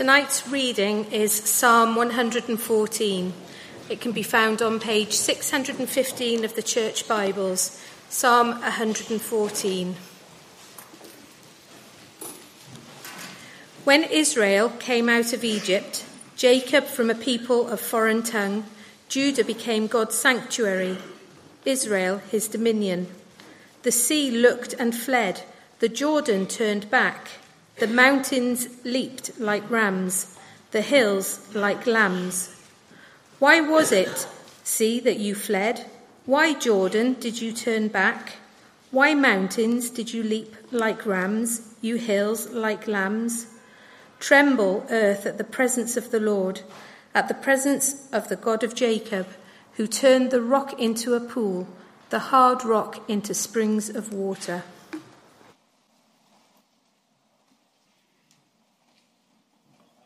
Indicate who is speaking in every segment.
Speaker 1: Tonight's reading is Psalm 114. It can be found on page 615 of the Church Bibles, Psalm 114. When Israel came out of Egypt, Jacob from a people of foreign tongue, Judah became God's sanctuary, Israel his dominion. The sea looked and fled, the Jordan turned back. The mountains leaped like rams, the hills like lambs. Why was it, sea, that you fled? Why, Jordan, did you turn back? Why, mountains, did you leap like rams, you hills like lambs? Tremble, earth, at the presence of the Lord, at the presence of the God of Jacob, who turned the rock into a pool, the hard rock into springs of water.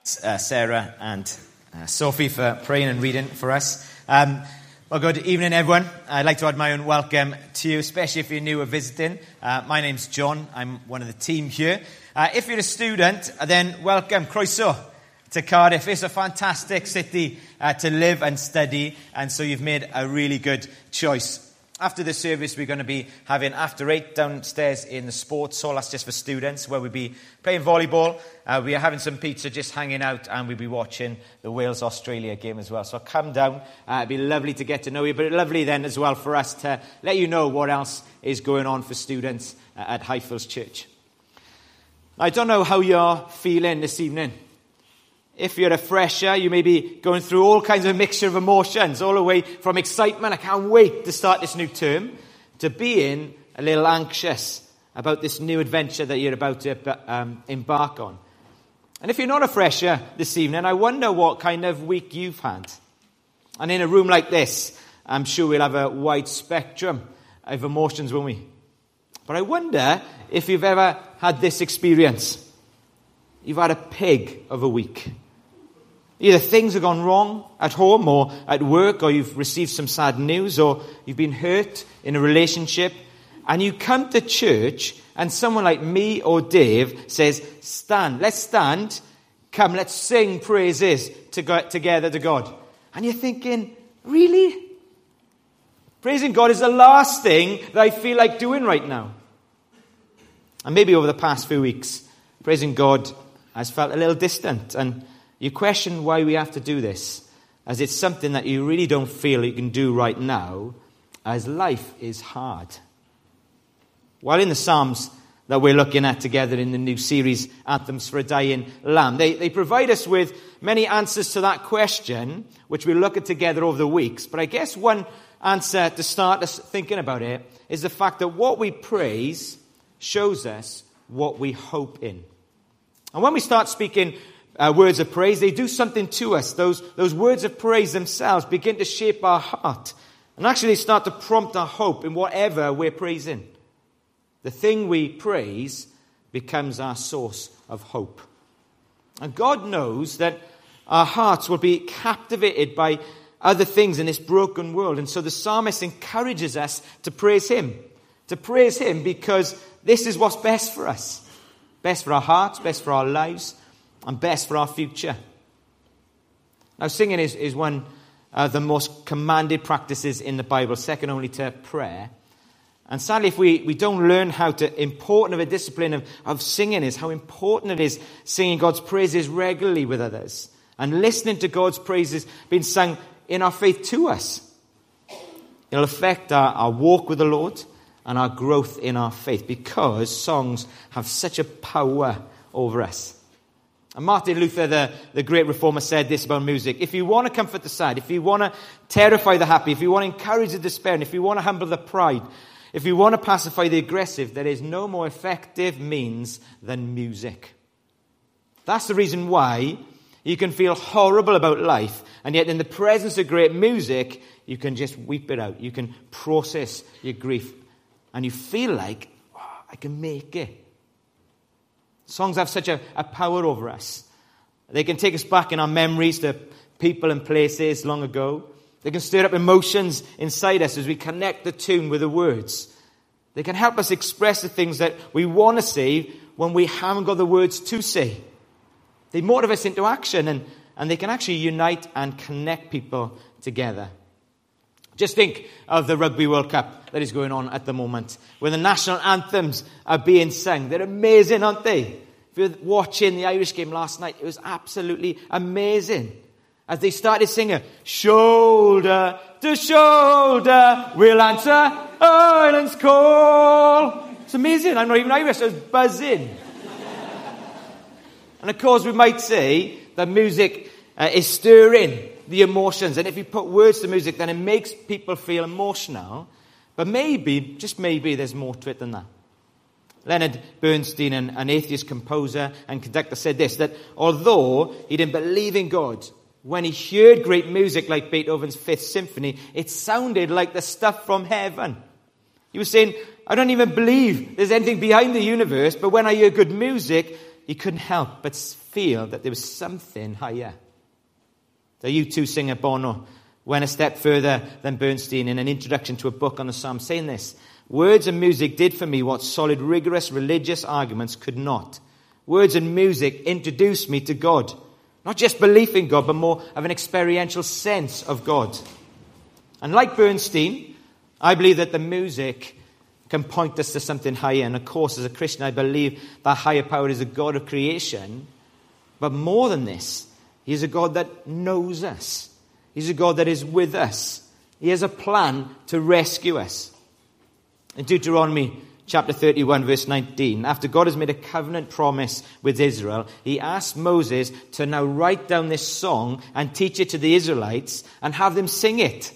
Speaker 2: Uh, Sarah and uh, Sophie for praying and reading for us. Um, well, good evening, everyone. I'd like to add my own welcome to you, especially if you're new or visiting. Uh, my name's Jon. I'm one of the team here. Uh, if you're a student, then welcome, Croeso, to Cardiff. It's a fantastic city uh, to live and study, and so you've made a really good choice. After the service, we're going to be having after eight downstairs in the sports hall. That's just for students, where we'll be playing volleyball. Uh, we are having some pizza, just hanging out, and we'll be watching the Wales Australia game as well. So come down. Uh, it'd be lovely to get to know you, but lovely then as well for us to let you know what else is going on for students uh, at Highfields Church. I don't know how you're feeling this evening. If you're a fresher, you may be going through all kinds of mixture of emotions, all the way from excitement, I can't wait to start this new term, to being a little anxious about this new adventure that you're about to um, embark on. And if you're not a fresher this evening, I wonder what kind of week you've had. And in a room like this, I'm sure we'll have a wide spectrum of emotions, won't we? But I wonder if you've ever had this experience. You've had a pig of a week. Either things have gone wrong at home or at work, or you've received some sad news, or you've been hurt in a relationship, and you come to church, and someone like me or Dave says, Stand, let's stand, come, let's sing praises to together to God. And you're thinking, Really? Praising God is the last thing that I feel like doing right now. And maybe over the past few weeks, praising God has felt a little distant and you question why we have to do this, as it's something that you really don't feel you can do right now, as life is hard. While in the Psalms that we're looking at together in the new series, Anthems for a Dying Lamb, they, they provide us with many answers to that question, which we'll look at together over the weeks. But I guess one answer to start us thinking about it is the fact that what we praise shows us what we hope in. And when we start speaking uh, words of praise, they do something to us. Those, those words of praise themselves begin to shape our heart and actually start to prompt our hope in whatever we're praising. The thing we praise becomes our source of hope. And God knows that our hearts will be captivated by other things in this broken world. And so the psalmist encourages us to praise Him. To praise Him because this is what's best for us. Best for our hearts, best for our lives, and best for our future. Now, singing is, is one of the most commanded practices in the Bible, second only to prayer. And sadly, if we, we don't learn how to important of a discipline of, of singing is, how important it is singing God's praises regularly with others and listening to God's praises being sung in our faith to us. It'll affect our, our walk with the Lord and our growth in our faith because songs have such a power over us. And Martin Luther, the, the great reformer, said this about music. If you want to comfort the sad, if you want to terrify the happy, if you want to encourage the despair, and if you want to humble the pride, if you want to pacify the aggressive, there is no more effective means than music. That's the reason why you can feel horrible about life, and yet in the presence of great music, you can just weep it out. You can process your grief, and you feel like, oh, I can make it. Songs have such a, a power over us. They can take us back in our memories to people and places long ago. They can stir up emotions inside us as we connect the tune with the words. They can help us express the things that we want to say when we haven't got the words to say. They motivate us into action and, and they can actually unite and connect people together. Just think of the Rugby World Cup that is going on at the moment, where the national anthems are being sung. They're amazing, aren't they? If you were watching the Irish game last night, it was absolutely amazing. As they started singing, shoulder to shoulder, we'll answer Ireland's call. It's amazing. I'm not even Irish, I was buzzing. and of course, we might say that music uh, is stirring the emotions. And if you put words to music, then it makes people feel emotional. But maybe, just maybe, there's more to it than that. Leonard Bernstein, an, an atheist composer and conductor, said this that although he didn't believe in God, when he heard great music like Beethoven's Fifth Symphony, it sounded like the stuff from heaven. He was saying, I don't even believe there's anything behind the universe, but when I hear good music, he couldn't help but feel that there was something higher. The U2 singer Bono went a step further than Bernstein in an introduction to a book on the Psalms, saying this Words and music did for me what solid, rigorous religious arguments could not. Words and music introduced me to God. Not just belief in God, but more of an experiential sense of God. And like Bernstein, I believe that the music can point us to something higher. And of course, as a Christian, I believe that higher power is a God of creation. But more than this, He's a God that knows us. He's a God that is with us. He has a plan to rescue us. In Deuteronomy chapter 31, verse 19, after God has made a covenant promise with Israel, he asked Moses to now write down this song and teach it to the Israelites and have them sing it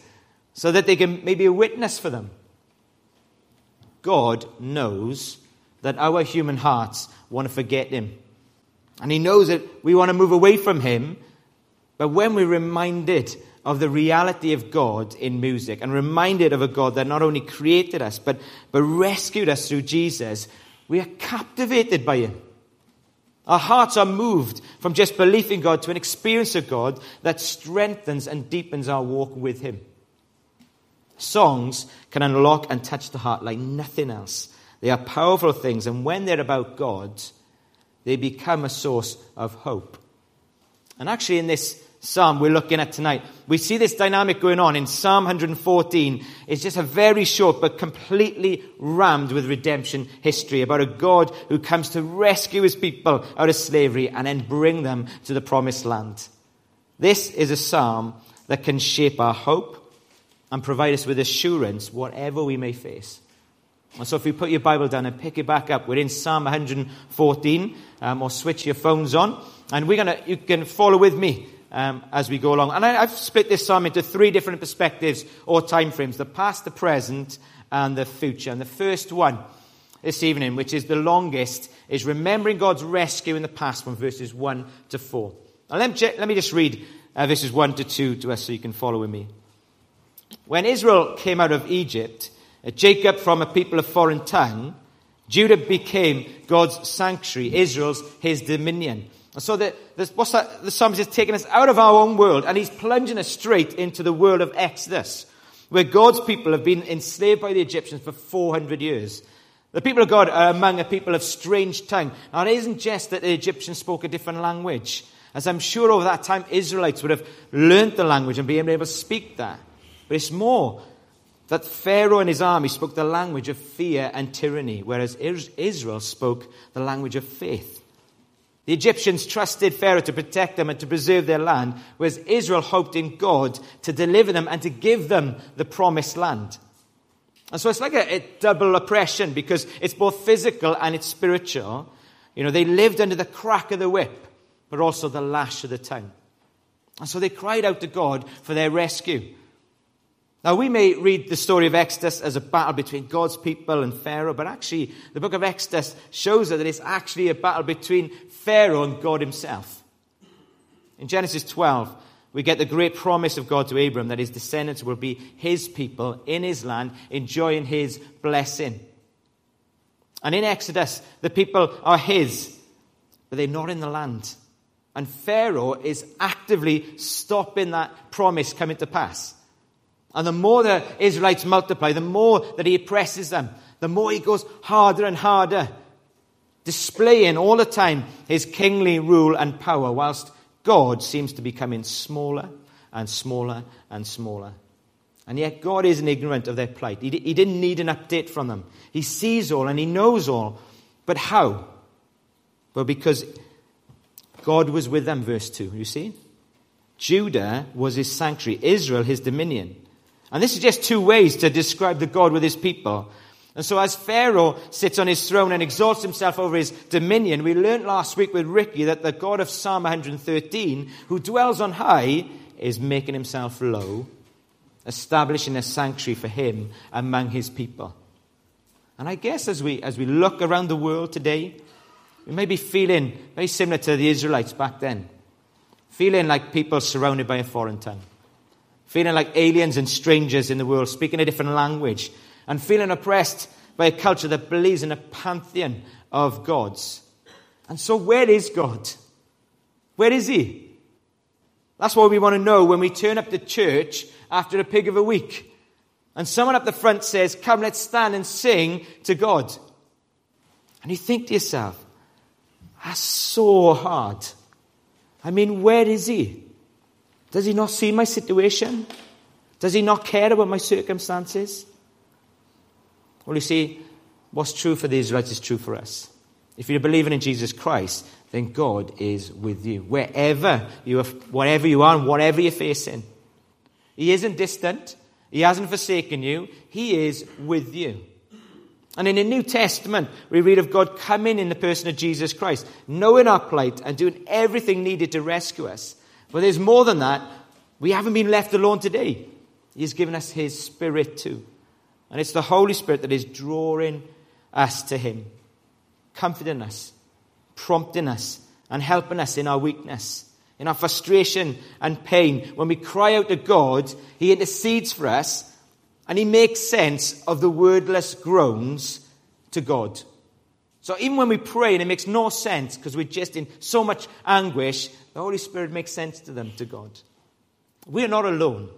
Speaker 2: so that they can maybe a witness for them. God knows that our human hearts want to forget him. And he knows that we want to move away from him. But when we're reminded of the reality of God in music and reminded of a God that not only created us, but, but rescued us through Jesus, we are captivated by him. Our hearts are moved from just belief in God to an experience of God that strengthens and deepens our walk with him. Songs can unlock and touch the heart like nothing else. They are powerful things, and when they're about God, they become a source of hope. And actually, in this psalm we're looking at tonight, we see this dynamic going on in Psalm 114. It's just a very short but completely rammed with redemption history about a God who comes to rescue his people out of slavery and then bring them to the promised land. This is a psalm that can shape our hope and provide us with assurance whatever we may face. And so if you put your Bible down and pick it back up, we're in Psalm 114, um, or switch your phones on, and we're gonna, you can follow with me um, as we go along. And I, have split this psalm into three different perspectives or time frames, the past, the present, and the future. And the first one this evening, which is the longest, is remembering God's rescue in the past from verses 1 to 4. Now let me, let me just read uh, verses 1 to 2 to us so you can follow with me. When Israel came out of Egypt, Jacob from a people of foreign tongue, Judah became God's sanctuary, Israel's his dominion. And so the, the, what's that? the psalmist is taking us out of our own world and he's plunging us straight into the world of Exodus, where God's people have been enslaved by the Egyptians for 400 years. The people of God are among a people of strange tongue. Now, it isn't just that the Egyptians spoke a different language. As I'm sure over that time, Israelites would have learnt the language and been able to speak that. But it's more that Pharaoh and his army spoke the language of fear and tyranny, whereas Israel spoke the language of faith. The Egyptians trusted Pharaoh to protect them and to preserve their land, whereas Israel hoped in God to deliver them and to give them the promised land. And so it's like a, a double oppression because it's both physical and it's spiritual. You know, they lived under the crack of the whip, but also the lash of the tongue. And so they cried out to God for their rescue. Now, we may read the story of Exodus as a battle between God's people and Pharaoh, but actually, the book of Exodus shows us that it's actually a battle between Pharaoh and God himself. In Genesis 12, we get the great promise of God to Abram that his descendants will be his people in his land, enjoying his blessing. And in Exodus, the people are his, but they're not in the land. And Pharaoh is actively stopping that promise coming to pass. And the more the Israelites multiply, the more that he oppresses them, the more he goes harder and harder, displaying all the time his kingly rule and power, whilst God seems to be becoming smaller and smaller and smaller. And yet, God isn't ignorant of their plight. He, he didn't need an update from them. He sees all and He knows all. But how? Well, because God was with them, verse 2. You see? Judah was His sanctuary, Israel His dominion. And this is just two ways to describe the God with His people. And so, as Pharaoh sits on his throne and exalts himself over his dominion, we learned last week with Ricky that the God of Psalm 113, who dwells on high, is making himself low establishing a sanctuary for him among his people. And I guess as we, as we look around the world today, we may be feeling very similar to the Israelites back then. Feeling like people surrounded by a foreign tongue. Feeling like aliens and strangers in the world, speaking a different language. And feeling oppressed by a culture that believes in a pantheon of gods. And so, where is God? Where is He? That's what we want to know when we turn up to church after a pig of a week. And someone up the front says, Come, let's stand and sing to God. And you think to yourself, That's so hard. I mean, where is He? Does He not see my situation? Does He not care about my circumstances? Well, you see, what's true for the Israelites is true for us. If you're believing in Jesus Christ, then God is with you. Wherever you are, whatever you are and whatever you're facing. He isn't distant. He hasn't forsaken you. He is with you. And in the New Testament, we read of God coming in the person of Jesus Christ, knowing our plight and doing everything needed to rescue us. But there's more than that. We haven't been left alone today. He's given us His Spirit too. And it's the Holy Spirit that is drawing us to Him, comforting us, prompting us and helping us in our weakness, in our frustration and pain. When we cry out to God, He intercedes for us and He makes sense of the wordless groans to God. So even when we pray and it makes no sense because we're just in so much anguish, the Holy Spirit makes sense to them, to God. We are not alone.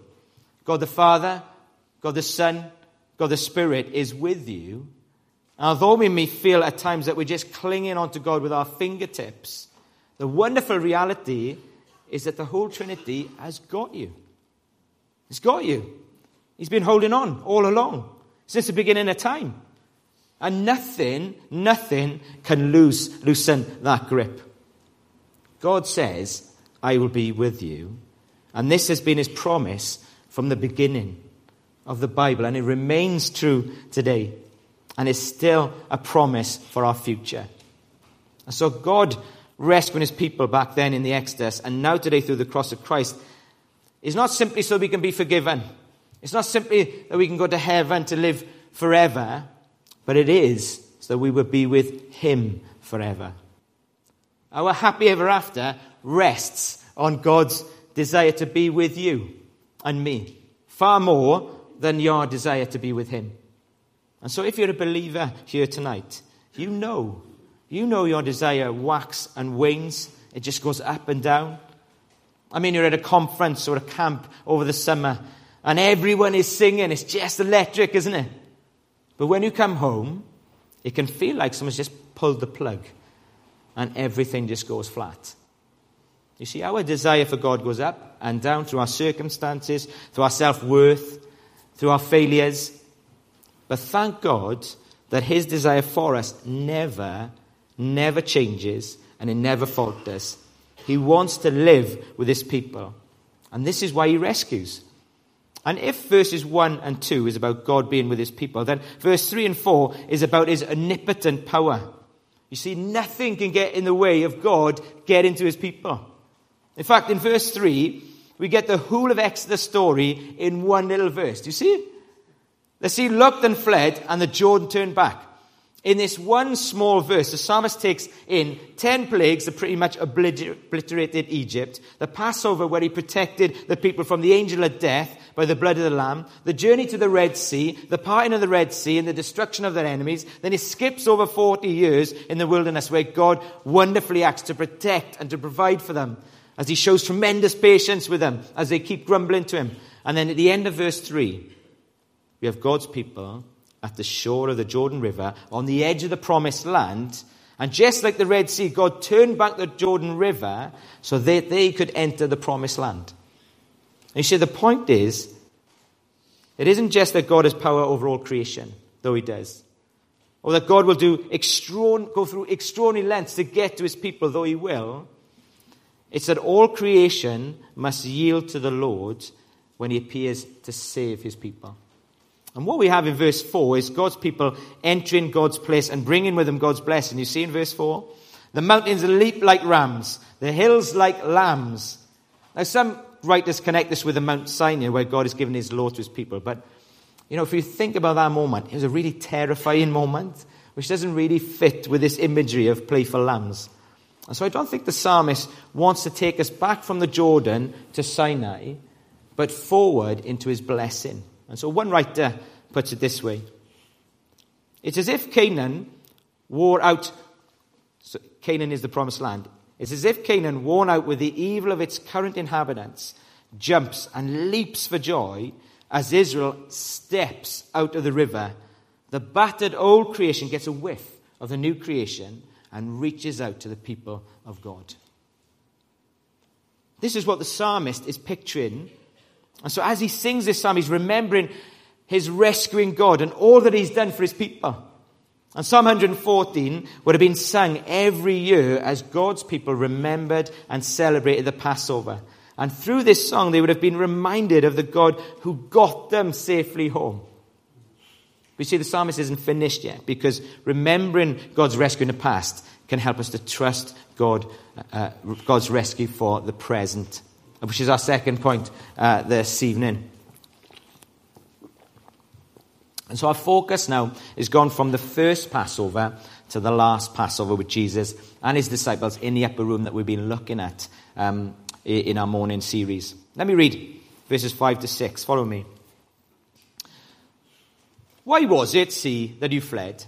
Speaker 2: God the Father, God the Son, God the Spirit is with you And although we may feel at times that we're just clinging onto God with our fingertips, the wonderful reality is that the whole Trinity has got you. He's got you. He's been holding on all along, since the beginning of time. And nothing, nothing can loosen that grip. God says, I will be with you. And this has been his promise from the beginning of the Bible, and it remains true today and is still a promise for our future. And so God rescuing his people back then in the Exodus and now today through the cross of Christ is not simply so we can be forgiven. It's not simply that we can go to heaven to live forever, but it is so we will be with him forever. Our happy ever after rests on God's desire to be with you and me, far more than your desire to be with him. And so, if you're a believer here tonight, you know, you know your desire wax and wanes. It just goes up and down. I mean, you're at a conference or a camp over the summer, and everyone is singing. It's just electric, isn't it? But when you come home, it can feel like someone's just pulled the plug, and everything just goes flat. You see, our desire for God goes up and down through our circumstances, through our self worth, through our failures. But thank God that his desire for us never, never changes and it never falters. He wants to live with his people. And this is why he rescues. And if verses 1 and 2 is about God being with his people, then verse 3 and 4 is about his omnipotent power. You see, nothing can get in the way of God getting to his people. In fact, in verse 3, we get the whole of Exodus story in one little verse. Do you see? The sea looked and fled, and the Jordan turned back. In this one small verse, the psalmist takes in ten plagues that pretty much obliterated Egypt, the Passover where he protected the people from the angel of death by the blood of the Lamb, the journey to the Red Sea, the parting of the Red Sea, and the destruction of their enemies. Then he skips over 40 years in the wilderness where God wonderfully acts to protect and to provide for them as he shows tremendous patience with them as they keep grumbling to him. And then at the end of verse 3, we have God's people at the shore of the Jordan River on the edge of the promised land, And just like the Red Sea, God turned back the Jordan River so that they could enter the promised land. And you see, the point is, it isn't just that God has power over all creation, though He does, or that God will do go through extraordinary lengths to get to His people, though He will. It's that all creation must yield to the Lord when He appears to save His people. And what we have in verse 4 is God's people entering God's place and bringing with them God's blessing. You see in verse 4? The mountains leap like rams, the hills like lambs. Now, some writers connect this with the Mount Sinai, where God has given his law to his people. But, you know, if you think about that moment, it was a really terrifying moment, which doesn't really fit with this imagery of playful lambs. And so I don't think the psalmist wants to take us back from the Jordan to Sinai, but forward into his blessing. And so one writer puts it this way It's as if Canaan wore out, so Canaan is the promised land. It's as if Canaan, worn out with the evil of its current inhabitants, jumps and leaps for joy as Israel steps out of the river. The battered old creation gets a whiff of the new creation and reaches out to the people of God. This is what the psalmist is picturing and so as he sings this psalm, he's remembering his rescuing God and all that he's done for his people. And Psalm 114 would have been sung every year as God's people remembered and celebrated the Passover. And through this song, they would have been reminded of the God who got them safely home. We see the psalmist isn't finished yet because remembering God's rescue in the past can help us to trust God, uh, God's rescue for the present which is our second point uh, this evening. And so our focus now is gone from the first Passover to the last Passover with Jesus and his disciples in the upper room that we've been looking at um, in our morning series. Let me read verses 5 to 6. Follow me. Why was it, sea, that you fled?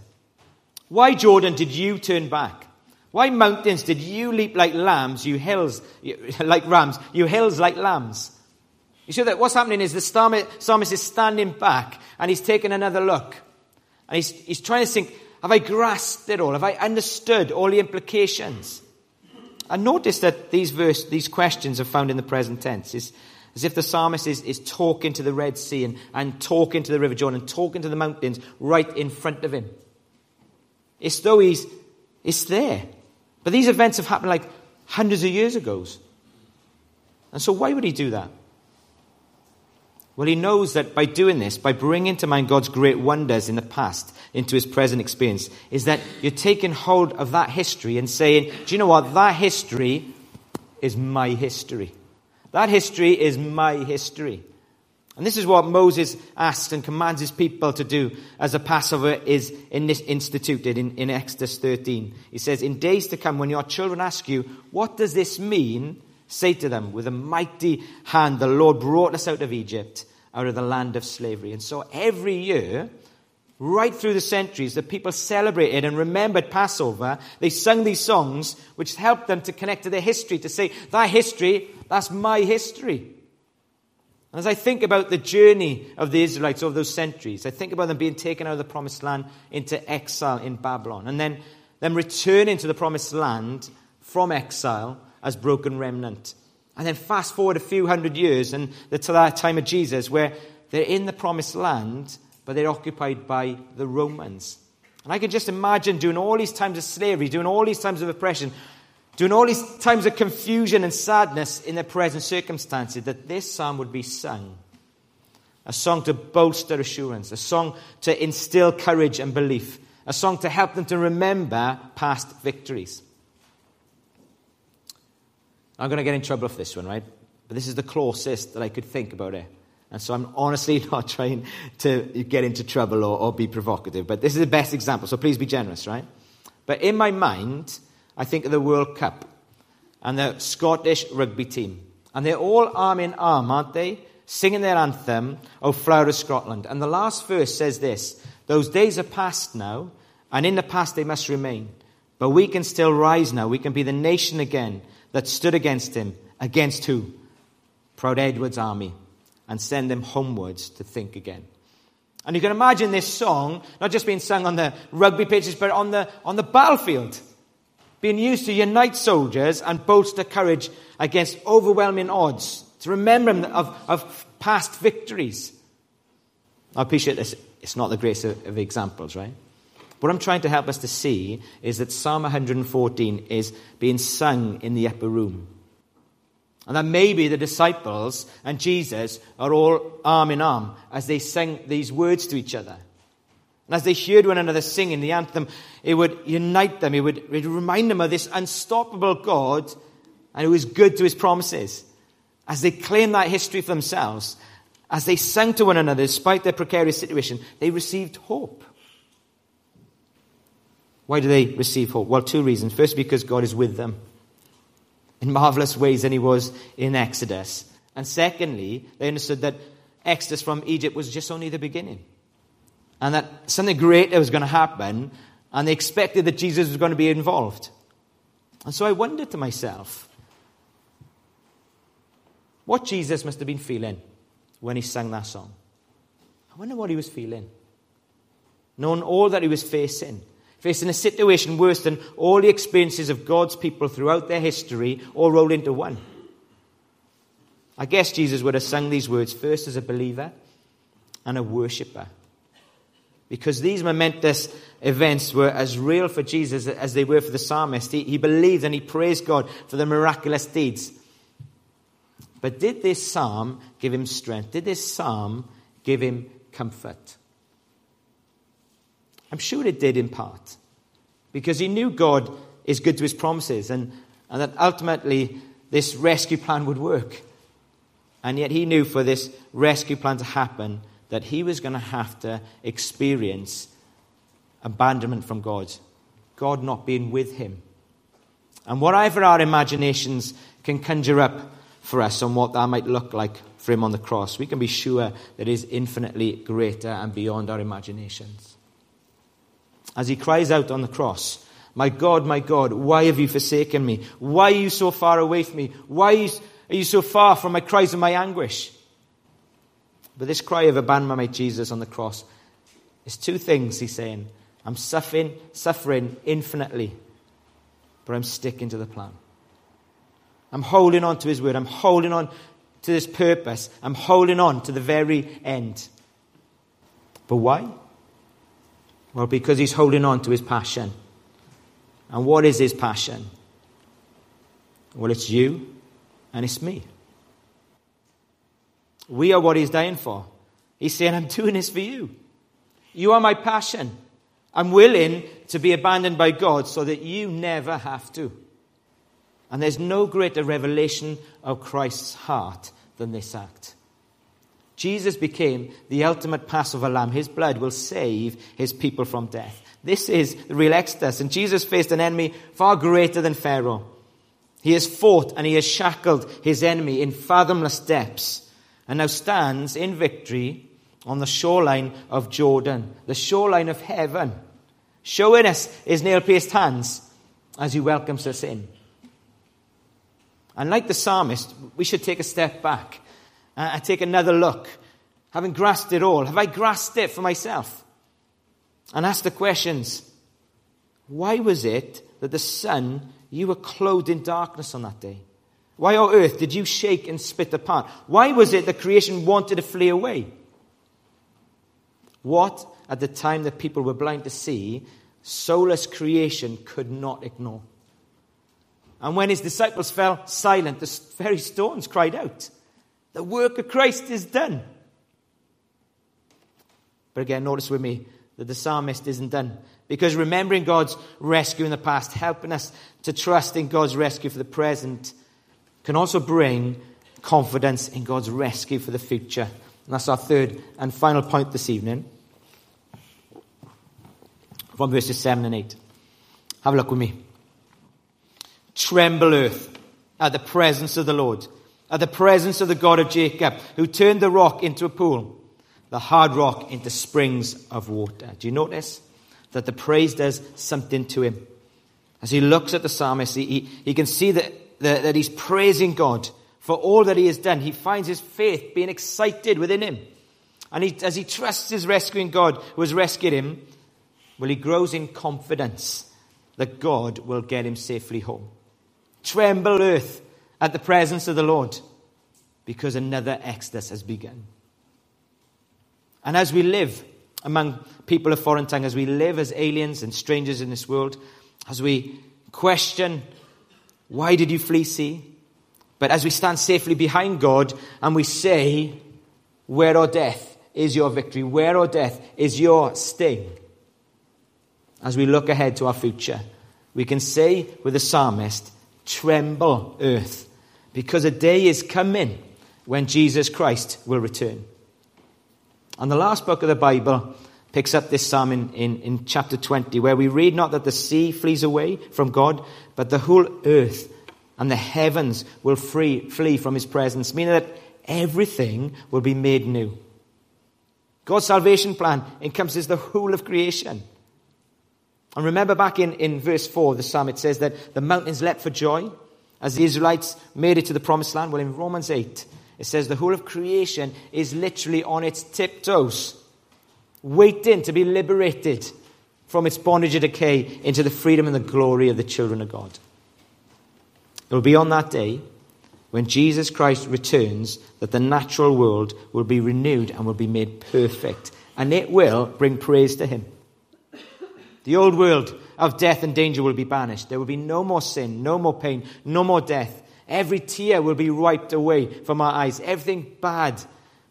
Speaker 2: Why, Jordan, did you turn back? Why mountains did you leap like lambs, you hills like rams, you hills like lambs? You see that what's happening is the psalmist is standing back and he's taking another look. And he's, he's trying to think, have I grasped it all? Have I understood all the implications? And notice that these verse, these questions are found in the present tense. It's as if the psalmist is, is talking to the Red Sea and, and talking to the River Jordan and talking to the mountains right in front of him. It's though he's, it's there. But these events have happened like hundreds of years ago. And so, why would he do that? Well, he knows that by doing this, by bringing to mind God's great wonders in the past into his present experience, is that you're taking hold of that history and saying, do you know what? That history is my history. That history is my history. And this is what Moses asks and commands his people to do as the Passover is instituted in, in Exodus 13. He says, In days to come, when your children ask you, What does this mean? Say to them, With a mighty hand, the Lord brought us out of Egypt, out of the land of slavery. And so every year, right through the centuries, the people celebrated and remembered Passover. They sung these songs, which helped them to connect to their history, to say, That history, that's my history. As I think about the journey of the Israelites over those centuries, I think about them being taken out of the promised land into exile in Babylon, and then them returning to the promised land from exile as broken remnant. And then fast forward a few hundred years and to that time of Jesus, where they're in the promised land, but they're occupied by the Romans. And I can just imagine doing all these times of slavery, doing all these times of oppression, during all these times of confusion and sadness in their present circumstances, that this psalm would be sung. A song to bolster assurance, a song to instill courage and belief, a song to help them to remember past victories. I'm going to get in trouble for this one, right? But this is the closest that I could think about it. And so I'm honestly not trying to get into trouble or, or be provocative, but this is the best example, so please be generous, right? But in my mind, I think of the World Cup and the Scottish rugby team. And they're all arm in arm, aren't they? Singing their anthem, O Flower of Scotland. And the last verse says this Those days are past now, and in the past they must remain. But we can still rise now. We can be the nation again that stood against him. Against who? Proud Edward's army. And send them homewards to think again. And you can imagine this song not just being sung on the rugby pitches, but on the, on the battlefield being used to unite soldiers and bolster courage against overwhelming odds, to remember them of, of past victories. I appreciate this. It's not the greatest of, of examples, right? What I'm trying to help us to see is that Psalm 114 is being sung in the upper room. And that maybe the disciples and Jesus are all arm in arm as they sing these words to each other. And as they heard one another singing the anthem, it would unite them. It would, it would remind them of this unstoppable God and who is good to his promises. As they claimed that history for themselves, as they sang to one another despite their precarious situation, they received hope. Why do they receive hope? Well, two reasons. First, because God is with them in marvelous ways than he was in Exodus. And secondly, they understood that Exodus from Egypt was just only the beginning. And that something greater was going to happen, and they expected that Jesus was going to be involved. And so I wondered to myself, what Jesus must have been feeling when he sang that song. I wonder what he was feeling. Knowing all that he was facing, facing a situation worse than all the experiences of God's people throughout their history, all rolled into one. I guess Jesus would have sung these words first as a believer and a worshipper. Because these momentous events were as real for Jesus as they were for the psalmist. He, he believed and he praised God for the miraculous deeds. But did this psalm give him strength? Did this psalm give him comfort? I'm sure it did in part. Because he knew God is good to his promises and, and that ultimately this rescue plan would work. And yet he knew for this rescue plan to happen that he was going to have to experience abandonment from God, God not being with him. And whatever our imaginations can conjure up for us on what that might look like for him on the cross, we can be sure that it is infinitely greater and beyond our imaginations as he cries out on the cross, My God, my God, why have you forsaken me? Why are you so far away from me? Why are you so far from my cries and my anguish? But this cry of abandonment by Jesus on the cross is two things he's saying. I'm suffering, suffering infinitely, but I'm sticking to the plan. I'm holding on to his word. I'm holding on to this purpose. I'm holding on to the very end. But why? Well, because he's holding on to his passion. And what is his passion? Well, it's you and it's me. We are what he's dying for. He's saying, I'm doing this for you. You are my passion. I'm willing to be abandoned by God so that you never have to. And there's no greater revelation of Christ's heart than this act. Jesus became the ultimate Passover lamb. His blood will save his people from death. This is the real Exodus. And Jesus faced an enemy far greater than Pharaoh. He has fought and he has shackled his enemy in fathomless depths and now stands in victory on the shoreline of Jordan, the shoreline of heaven, showing us his nail pierced hands as he welcomes us in. And like the psalmist, we should take a step back uh, and take another look. Having grasped it all, have I grasped it for myself? And ask the questions. Why was it that the sun, you were clothed in darkness on that day? Why, on earth, did you shake and spit apart? Why was it that creation wanted to flee away? What, at the time that people were blind to see, soulless creation could not ignore? And when his disciples fell silent, the very stones cried out. The work of Christ is done. But again, notice with me that the psalmist isn't done. Because remembering God's rescue in the past, helping us to trust in God's rescue for the present, can also bring confidence in God's rescue for the future. And that's our third and final point this evening. From verses 7 and 8. Have a look with me. Tremble, earth, at the presence of the Lord at the presence of the God of Jacob, who turned the rock into a pool, the hard rock into springs of water. Do you notice that the praise does something to him? As he looks at the psalmist, he, he, he can see that, that, he's praising God for all that he has done. He finds his faith being excited within him. And he, as he trusts his rescuing God who has rescued him, well, he grows in confidence that God will get him safely home. Tremble, earth, at the presence of the Lord, because another exodus has begun. And as we live among people of foreign tongue, as we live as aliens and strangers in this world, as we question, why did you flee sea? But as we stand safely behind God and we say, where or death is your victory? Where or death is your sting? As we look ahead to our future, we can say with the psalmist, tremble earth, because a day is coming when Jesus Christ will return. And the last book of the Bible picks up this psalm in, in, in, chapter 20, where we read not that the sea flees away from God, but the whole earth and the heavens will free, flee from his presence, meaning that everything will be made new. God's salvation plan encompasses the whole of creation. And remember back in, in verse 4 of the psalm, it says that the mountains leapt for joy as the Israelites made it to the promised land. Well, in Romans 8, it says the whole of creation is literally on its tiptoes, waiting to be liberated from its bondage and decay into the freedom and the glory of the children of God. It will be on that day when Jesus Christ returns that the natural world will be renewed and will be made perfect. And it will bring praise to him. The old world of death and danger will be banished. There will be no more sin, no more pain, no more death. Every tear will be wiped away from our eyes. Everything bad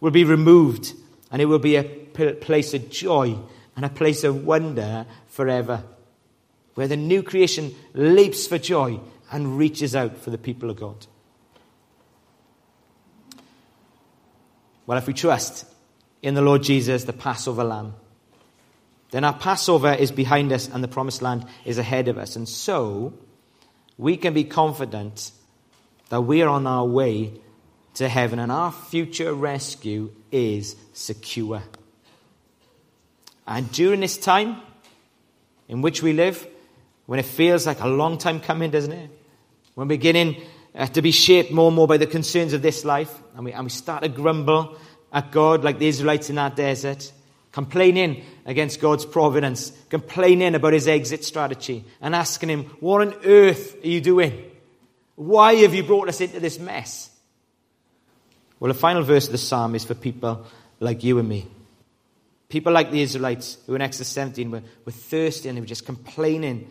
Speaker 2: will be removed. And it will be a place of joy and a place of wonder forever. Where the new creation leaps for joy and reaches out for the people of God. Well, if we trust in the Lord Jesus, the Passover lamb, then our Passover is behind us and the promised land is ahead of us. And so we can be confident that we are on our way to heaven and our future rescue is secure. And during this time in which we live, when it feels like a long time coming, doesn't it? When we're beginning uh, to be shaped more and more by the concerns of this life, and we, and we start to grumble at God like the Israelites in that desert, complaining against God's providence, complaining about his exit strategy, and asking him, What on earth are you doing? Why have you brought us into this mess? Well, the final verse of the psalm is for people like you and me. People like the Israelites who in Exodus 17 were, were thirsty and they were just complaining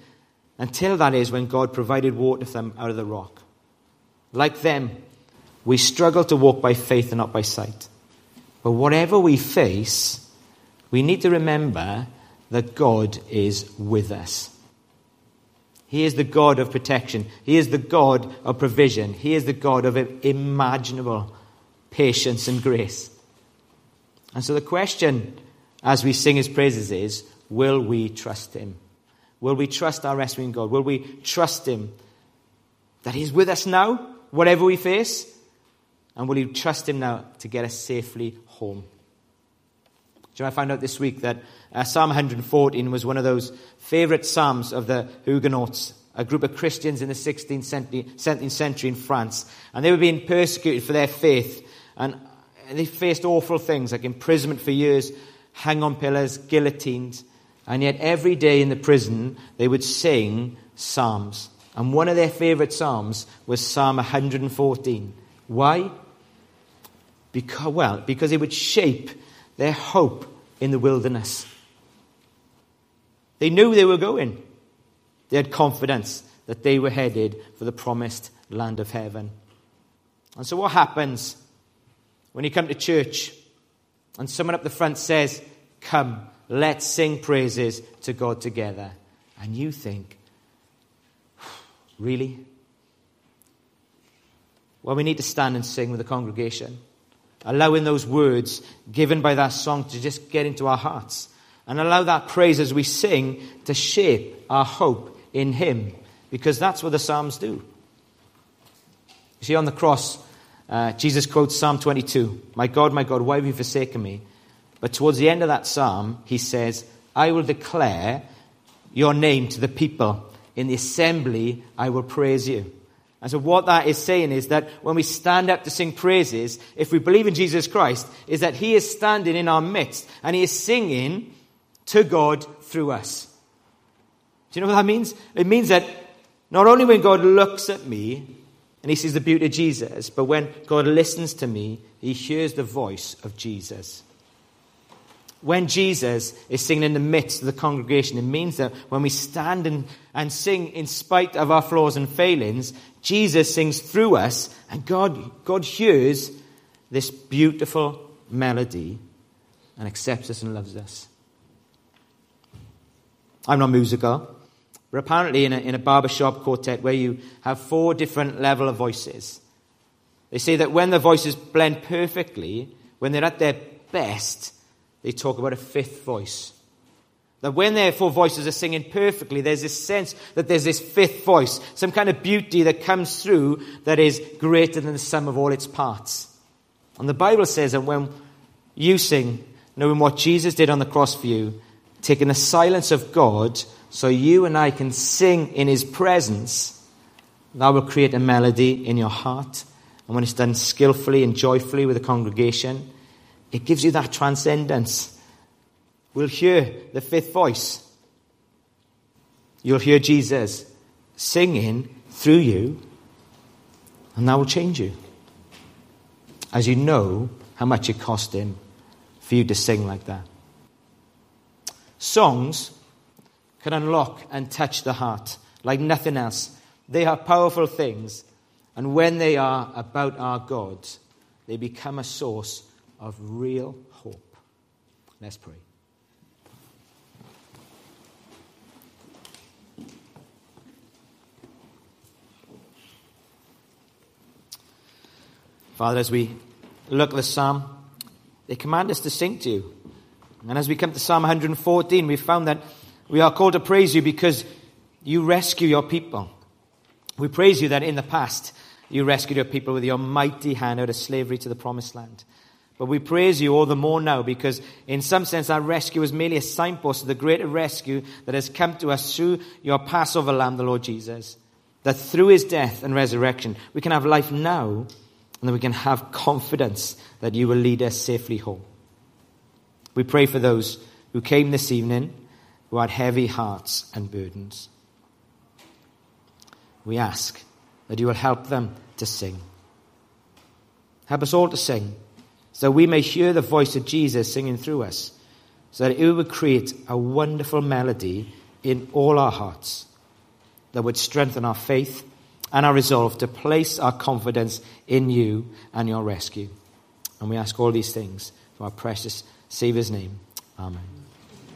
Speaker 2: until that is when God provided water for them out of the rock. Like them, we struggle to walk by faith and not by sight. But whatever we face, we need to remember that God is with us. He is the God of protection. He is the God of provision. He is the God of imaginable patience and grace. And so the question as we sing his praises is will we trust him? Will we trust our rescuing God? Will we trust him that he's with us now, whatever we face? And will you trust him now to get us safely home? Do you know, I found out this week that uh, Psalm 114 was one of those favorite psalms of the Huguenots, a group of Christians in the 16th century, 17th century in France. And they were being persecuted for their faith. And they faced awful things like imprisonment for years, hang on pillars, guillotined. And yet every day in the prison, they would sing psalms. And one of their favorite psalms was Psalm 114. Why? Because, well, because it would shape their hope in the wilderness. They knew they were going. They had confidence that they were headed for the promised land of heaven. And so, what happens when you come to church and someone up the front says, Come, let's sing praises to God together? And you think, Really? Well, we need to stand and sing with the congregation, allowing those words given by that song to just get into our hearts and allow that praise as we sing to shape our hope in Him because that's what the Psalms do. You see, on the cross, uh, Jesus quotes Psalm 22 My God, my God, why have you forsaken me? But towards the end of that psalm, he says, I will declare your name to the people. In the assembly, I will praise you. And so what that is saying is that when we stand up to sing praises, if we believe in Jesus Christ, is that He is standing in our midst and He is singing to God through us. Do you know what that means? It means that not only when God looks at me and he sees the beauty of Jesus, but when God listens to me, he hears the voice of Jesus. When Jesus is singing in the midst of the congregation, it means that when we stand and, and sing in spite of our flaws and failings, Jesus sings through us, and God, God hears this beautiful melody and accepts us and loves us. I'm not musical, but apparently in a, in a barbershop quartet where you have four different level of voices, they say that when the voices blend perfectly, when they're at their best, they talk about a fifth voice. That when their four voices are singing perfectly, there's this sense that there's this fifth voice, some kind of beauty that comes through that is greater than the sum of all its parts. And the Bible says that when you sing, knowing what Jesus did on the cross for you, taking the silence of God so you and I can sing in His presence, that will create a melody in your heart. And when it's done skillfully and joyfully with the congregation, it gives you that transcendence. We'll hear the fifth voice. You'll hear Jesus singing through you, and that will change you. As you know how much it cost him for you to sing like that. Songs can unlock and touch the heart like nothing else. They are powerful things, and when they are about our God, they become a source of real hope. Let's pray. Father, as we look at the psalm, they command us to sing to you. And as we come to Psalm 114, we've found that we are called to praise you because you rescue your people. We praise you that in the past you rescued your people with your mighty hand out of slavery to the promised land. But we praise you all the more now because, in some sense, that rescue is merely a signpost of the greater rescue that has come to us through your Passover Lamb, the Lord Jesus. That through his death and resurrection, we can have life now and that we can have confidence that you will lead us safely home. We pray for those who came this evening who had heavy hearts and burdens. We ask that you will help them to sing. Help us all to sing so we may hear the voice of Jesus singing through us, so that it would create a wonderful melody in all our hearts that would strengthen our faith and our resolve to place our confidence in you and your rescue. And we ask all these things for our precious Saviour's name. Amen.